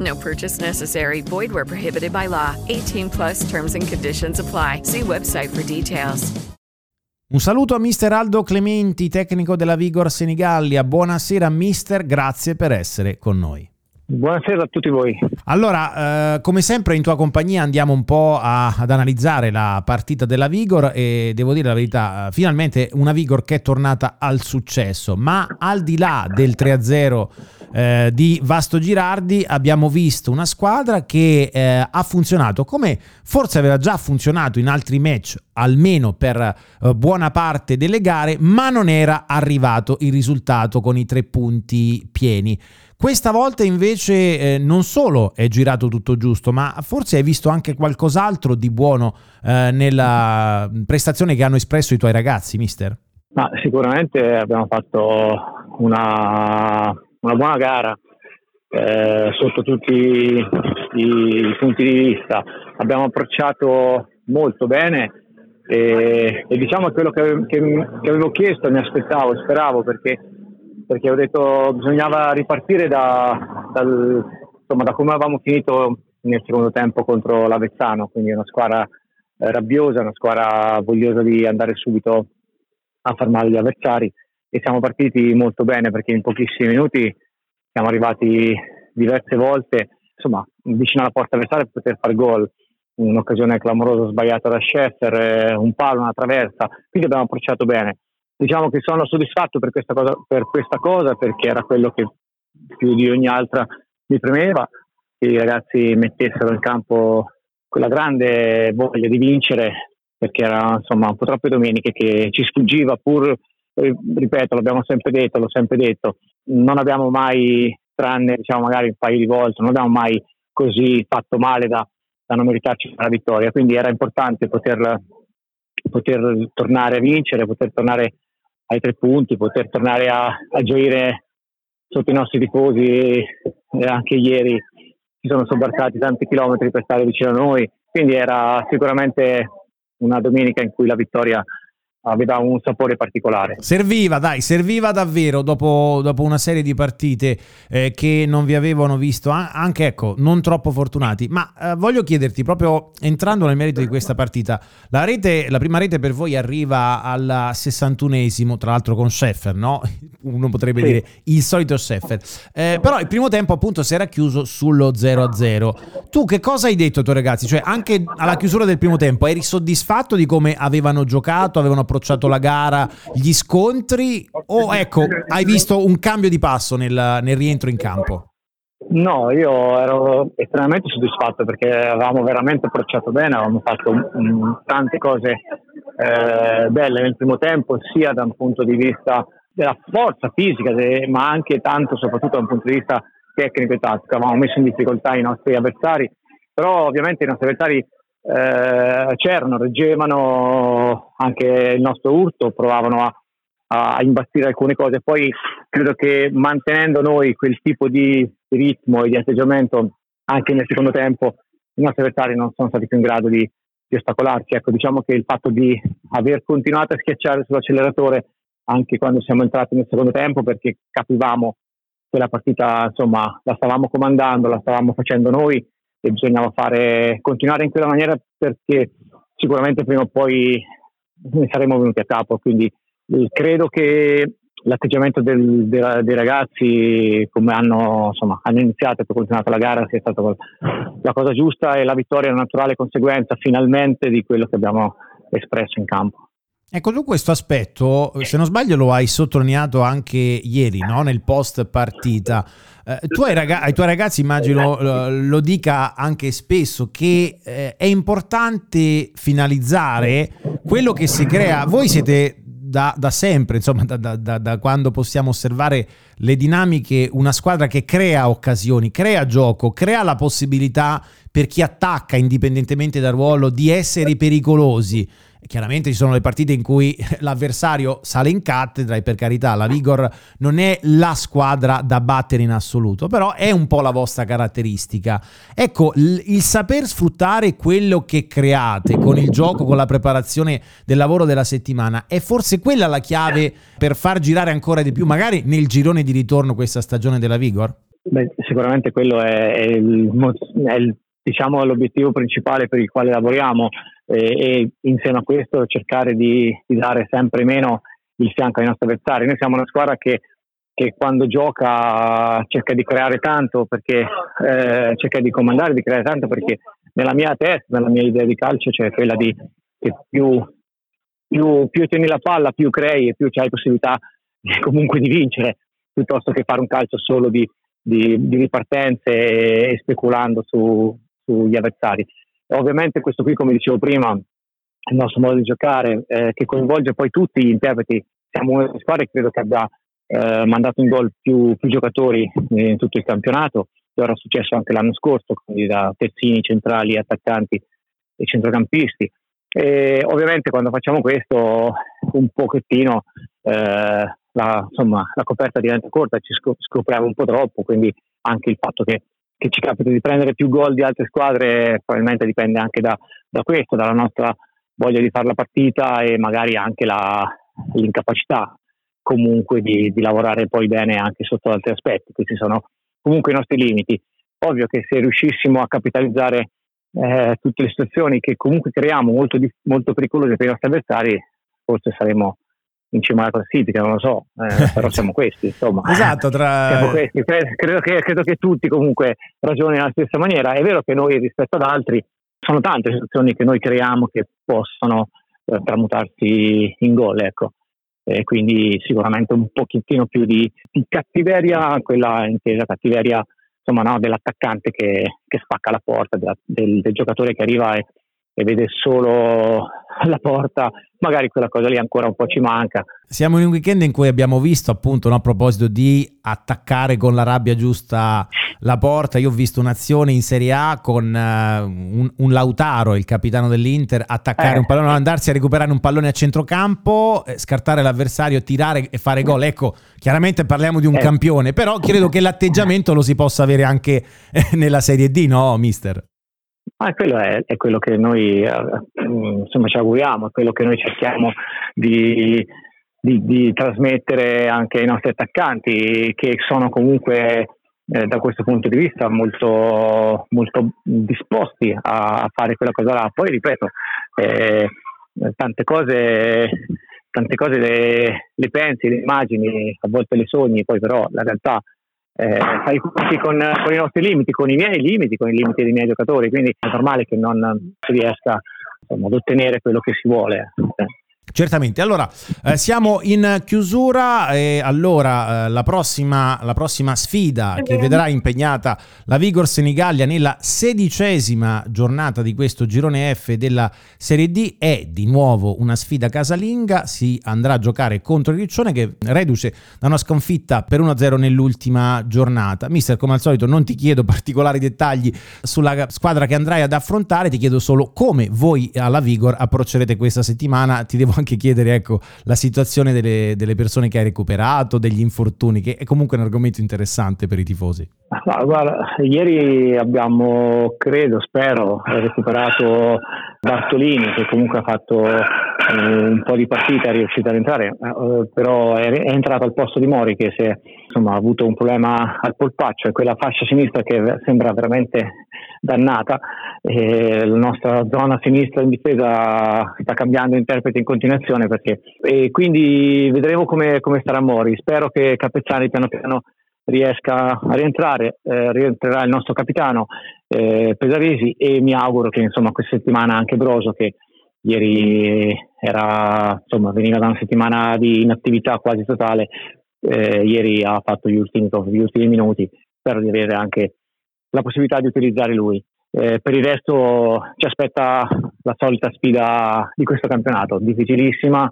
No purchase necessary. Void where prohibited by law. 18 plus terms and conditions apply. See website for details. Un saluto a Mister Aldo Clementi, tecnico della Vigor Senigallia. Buonasera mister, grazie per essere con noi. Buonasera a tutti voi. Allora, eh, come sempre in tua compagnia andiamo un po' a, ad analizzare la partita della Vigor e devo dire la verità, eh, finalmente una Vigor che è tornata al successo, ma al di là del 3-0 eh, di Vasto Girardi abbiamo visto una squadra che eh, ha funzionato come forse aveva già funzionato in altri match, almeno per eh, buona parte delle gare, ma non era arrivato il risultato con i tre punti pieni. Questa volta invece eh, non solo è girato tutto giusto, ma forse hai visto anche qualcos'altro di buono eh, nella prestazione che hanno espresso i tuoi ragazzi, mister? Ma sicuramente abbiamo fatto una, una buona gara eh, sotto tutti i, punti di vista. Abbiamo approcciato molto bene e, e diciamo quello che, che, che avevo chiesto, mi aspettavo, speravo perché perché ho detto bisognava ripartire da, dal, insomma, da come avevamo finito nel secondo tempo contro l'Avezzano, quindi una squadra eh, rabbiosa, una squadra vogliosa di andare subito a far male agli avversari e siamo partiti molto bene perché in pochissimi minuti siamo arrivati diverse volte insomma, vicino alla porta avversaria per poter fare gol. Un'occasione clamorosa sbagliata da Scheffer, eh, un palo, una traversa, quindi abbiamo approcciato bene. Diciamo che sono soddisfatto per questa, cosa, per questa cosa perché era quello che più di ogni altra mi premeva, che i ragazzi mettessero in campo quella grande voglia di vincere perché era insomma un po' troppe domeniche che ci sfuggiva pur, ripeto, l'abbiamo sempre detto, l'ho sempre detto, non abbiamo mai, tranne diciamo magari un paio di volte, non abbiamo mai così fatto male da, da non meritarci la vittoria, quindi era importante poter, poter tornare a vincere, poter tornare ai tre punti, poter tornare a, a gioire sotto i nostri tifosi. E anche ieri si sono sobbarcati tanti chilometri per stare vicino a noi, quindi era sicuramente una domenica in cui la vittoria aveva un sapore particolare. Serviva, dai, serviva davvero dopo, dopo una serie di partite eh, che non vi avevano visto, anche ecco, non troppo fortunati. Ma eh, voglio chiederti, proprio entrando nel merito di questa partita, la, rete, la prima rete per voi arriva al 61esimo, tra l'altro con Scheffer, no? Uno potrebbe sì. dire il solito Scheffer. Eh, però il primo tempo appunto si era chiuso sullo 0-0. Tu che cosa hai detto ai tuoi ragazzi? Cioè anche alla chiusura del primo tempo eri soddisfatto di come avevano giocato, avevano approcciato la gara, gli scontri o ecco, hai visto un cambio di passo nel, nel rientro in campo? No, io ero estremamente soddisfatto perché avevamo veramente approcciato bene, avevamo fatto um, tante cose eh, belle nel primo tempo, sia da un punto di vista della forza fisica, de, ma anche tanto soprattutto da un punto di vista tecnico e tattico. Avevamo messo in difficoltà i nostri avversari, però ovviamente i nostri avversari eh, c'erano, reggevano anche il nostro urto, provavano a, a imbastire alcune cose. Poi credo che mantenendo noi quel tipo di ritmo e di atteggiamento anche nel secondo tempo, i nostri avversari non sono stati più in grado di, di ostacolarci. Ecco, diciamo che il fatto di aver continuato a schiacciare sull'acceleratore anche quando siamo entrati nel secondo tempo, perché capivamo che la partita insomma la stavamo comandando, la stavamo facendo noi e bisognava fare, continuare in quella maniera perché sicuramente prima o poi ne saremmo venuti a capo. Quindi eh, credo che l'atteggiamento del, dei, dei, ragazzi, come hanno, insomma, hanno iniziato e poi continuato la gara, sia stata la cosa giusta e la vittoria è una naturale conseguenza finalmente di quello che abbiamo espresso in campo. Ecco, tu questo aspetto, se non sbaglio, lo hai sottolineato anche ieri, no? nel post partita. Eh, tu ai, raga- ai, tuoi ragazzi, immagino, lo, lo dica anche spesso, che eh, è importante finalizzare quello che si crea. Voi siete da, da sempre, insomma, da, da, da, quando possiamo osservare le dinamiche, una squadra che crea occasioni, crea gioco, crea la possibilità per chi attacca, indipendentemente dal ruolo, di essere pericolosi. Chiaramente ci sono le partite in cui l'avversario sale in cattedra e per carità la Vigor non è la squadra da battere in assoluto, però è un po' la vostra caratteristica. Ecco, il saper sfruttare quello che create con il gioco, con la preparazione del lavoro della settimana, è forse quella la chiave per far girare ancora di più, magari nel girone di ritorno questa stagione della Vigor? Beh, sicuramente quello è, è, il, è il, diciamo, l'obiettivo principale per il quale lavoriamo e, e insieme a questo cercare di, di, dare sempre meno il fianco ai nostri avversari. Noi siamo una squadra che, che quando gioca cerca di creare tanto perché eh, cerca di comandare, di creare tanto perché nella mia testa, nella mia idea di calcio c'è quella di che più, più, più tieni la palla, più crei e più hai possibilità comunque di vincere piuttosto che fare un calcio solo di, di, di ripartenze e, speculando su, sugli avversari. Ovviamente questo qui, come dicevo prima, è il nostro modo di giocare eh, che coinvolge poi tutti gli interpreti. Siamo una delle squadre che credo che abbia eh, mandato in gol più, più, giocatori in tutto il campionato. Ora è successo anche l'anno scorso, quindi da terzini, centrali, attaccanti e centrocampisti. E ovviamente quando facciamo questo un pochettino eh, la, insomma, la coperta diventa corta, ci scopriamo un po' troppo, quindi anche il fatto che che ci capita di prendere più gol di altre squadre probabilmente dipende anche da, da questo, dalla nostra voglia di fare la partita e magari anche la, l'incapacità comunque di, di, lavorare poi bene anche sotto altri aspetti. Questi sono comunque i nostri limiti. Ovvio che se riuscissimo a capitalizzare eh, tutte le situazioni che comunque creiamo molto, molto pericolose per i nostri avversari, forse saremo in cima alla classifica, non lo so, eh, però siamo questi, insomma. Esatto, tra... questi. Credo, che, credo, che, tutti comunque ragionino nella stessa maniera. È vero che noi rispetto ad altri sono tante situazioni che noi creiamo che possono eh, tramutarsi in gol, ecco. E quindi sicuramente un pochettino più di, di cattiveria, quella intesa cattiveria insomma, no, dell'attaccante che, che, spacca la porta, del, del, del giocatore che arriva e e vede solo la porta, magari quella cosa lì ancora un po' ci manca. Siamo in un weekend in cui abbiamo visto appunto no, a proposito di attaccare con la rabbia giusta la porta, io ho visto un'azione in Serie A con uh, un, un, Lautaro, il capitano dell'Inter, attaccare eh. un pallone, andarsi a recuperare un pallone a centrocampo, eh, scartare l'avversario, tirare e fare gol. Ecco, chiaramente parliamo di un eh. campione, però credo che l'atteggiamento lo si possa avere anche eh, nella Serie D, no, mister? Ah, quello è, è, quello che noi eh, insomma, ci auguriamo, è quello che noi cerchiamo di, di, di, trasmettere anche ai nostri attaccanti, che sono comunque eh, da questo punto di vista molto, molto disposti a, fare quella cosa là. Poi ripeto, eh, tante cose, tante cose le, le pensi, le immagini, a volte le sogni, poi però la realtà eh, fare i conti con, con, i nostri limiti, con i miei limiti, con i limiti dei miei giocatori, quindi è normale che non si riesca insomma, ad ottenere quello che si vuole. Eh. Certamente, allora eh, siamo in chiusura e allora eh, la, prossima, la, prossima, sfida che vedrà impegnata la Vigor Senigallia nella sedicesima giornata di questo girone F della Serie D è di nuovo una sfida casalinga, si andrà a giocare contro il Riccione che reduce da una sconfitta per 1-0 nell'ultima giornata. Mister, come al solito non ti chiedo particolari dettagli sulla squadra che andrai ad affrontare, ti chiedo solo come voi alla Vigor approccerete questa settimana, ti devo anche chiedere ecco, la situazione delle, delle, persone che hai recuperato, degli infortuni, che è comunque un argomento interessante per i tifosi. No, guarda, ieri abbiamo, credo, spero, recuperato Bartolini che comunque ha fatto eh, un po' di partita, è riuscito ad entrare, eh, però è, è, entrato al posto di Mori che è, insomma, ha avuto un problema al polpaccio e quella fascia sinistra che sembra veramente dannata. E la nostra zona sinistra in difesa sta cambiando interprete in continuazione perché, e quindi vedremo come, come starà Mori. Spero che Capezzani piano piano riesca a rientrare, eh, rientrerà il nostro capitano eh, Pesaresi e mi auguro che insomma questa settimana anche Broso che ieri era, insomma, veniva da una settimana di inattività quasi totale, eh, ieri ha fatto gli ultimi, gli ultimi minuti, spero di avere anche la possibilità di utilizzare lui. Eh, per il resto ci aspetta la solita sfida di questo campionato, difficilissima,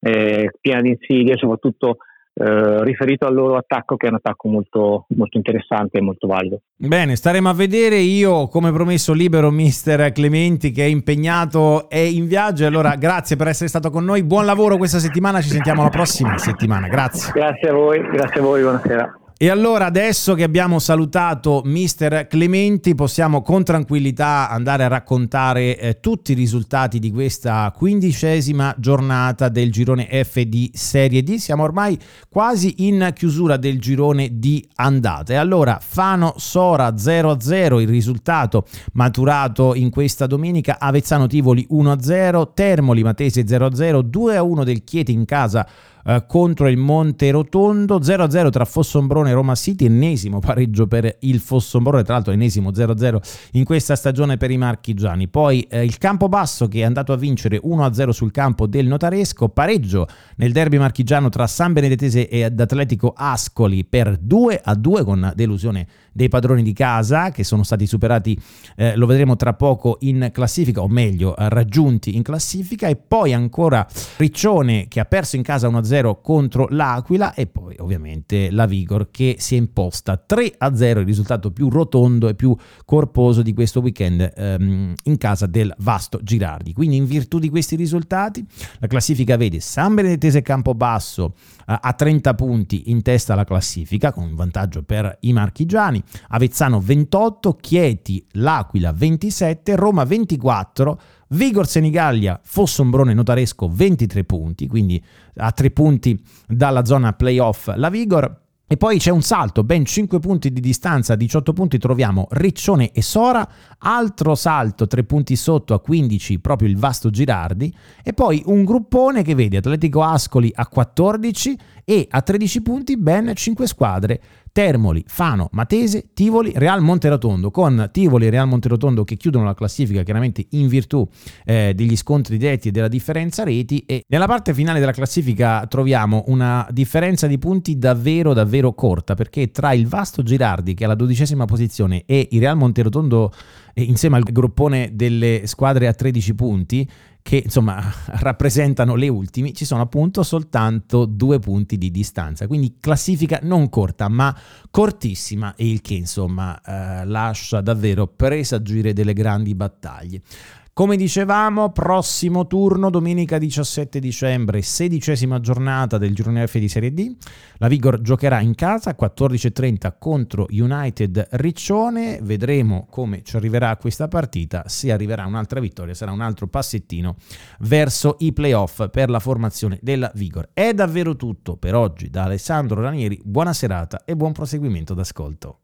eh, piena di insidie, soprattutto eh, riferito al loro attacco che è un attacco molto, molto interessante e molto valido. Bene, staremo a vedere. Io, come promesso, libero mister Clementi che è impegnato e in viaggio. Allora, grazie per essere stato con noi. Buon lavoro questa settimana. Ci sentiamo la prossima settimana. Grazie. Grazie a voi, grazie a voi, buonasera. E allora adesso che abbiamo salutato Mister Clementi possiamo con tranquillità andare a raccontare eh, tutti i risultati di questa quindicesima giornata del girone F di Serie D. Siamo ormai quasi in chiusura del girone di andata. E allora Fano Sora 0-0 il risultato maturato in questa domenica, Avezzano Tivoli 1-0, Termoli Matese 0-0, 2-1 del Chieti in casa eh, contro il Monte Rotondo, 0-0 tra Fossombrone e Roma City, ennesimo pareggio per il Fossombrone, tra l'altro ennesimo 0-0 in questa stagione per i marchigiani. Poi eh, il Campobasso che è andato a vincere 1-0 sul campo del Notaresco, pareggio nel derby marchigiano tra San Benedettese e Atletico Ascoli per 2-2 con delusione dei padroni di casa che sono stati superati, eh, lo vedremo tra poco in classifica, o meglio raggiunti in classifica e poi ancora Riccione che ha perso in casa 1-0 1-0 contro l'Aquila e poi ovviamente la Vigor che si è imposta 3-0, il risultato più rotondo e più corposo di questo weekend ehm, in casa del Vasto Girardi. Quindi in virtù di questi risultati la classifica vede San Benedettese Campobasso eh, a 30 punti in testa alla classifica con un vantaggio per i marchigiani, Avezzano 28, Chieti, l'Aquila 27, Roma 24, Vigor Senigallia, Fossombrone Notaresco 23 punti, quindi a 3 punti dalla zona playoff la Vigor. E poi c'è un salto, ben 5 punti di distanza, 18 punti troviamo Riccione e Sora, altro salto, 3 punti sotto a 15 proprio il Vasto Girardi e poi un gruppone che vede Atletico Ascoli a 14 e a 13 punti ben 5 squadre Termoli, Fano, Matese, Tivoli, Real Monterotondo, con Tivoli e Real Monterotondo che chiudono la classifica chiaramente in virtù eh, degli scontri diretti e della differenza reti e nella parte finale della classifica troviamo una differenza di punti davvero davvero corta perché tra il vasto Girardi che è alla dodicesima posizione e il Real Monterotondo insieme al gruppone delle squadre a 13 punti che insomma rappresentano le ultime, ci sono appunto soltanto due punti di distanza, quindi classifica non corta ma cortissima il che insomma eh, lascia davvero presagire delle grandi battaglie. Come dicevamo, prossimo turno domenica 17 dicembre, sedicesima giornata del girone F di Serie D. La Vigor giocherà in casa 14.30 contro United Riccione. Vedremo come ci arriverà questa partita. Se arriverà un'altra vittoria, sarà un altro passettino verso i playoff per la formazione della Vigor. È davvero tutto per oggi da Alessandro Ranieri. Buona serata e buon proseguimento d'ascolto.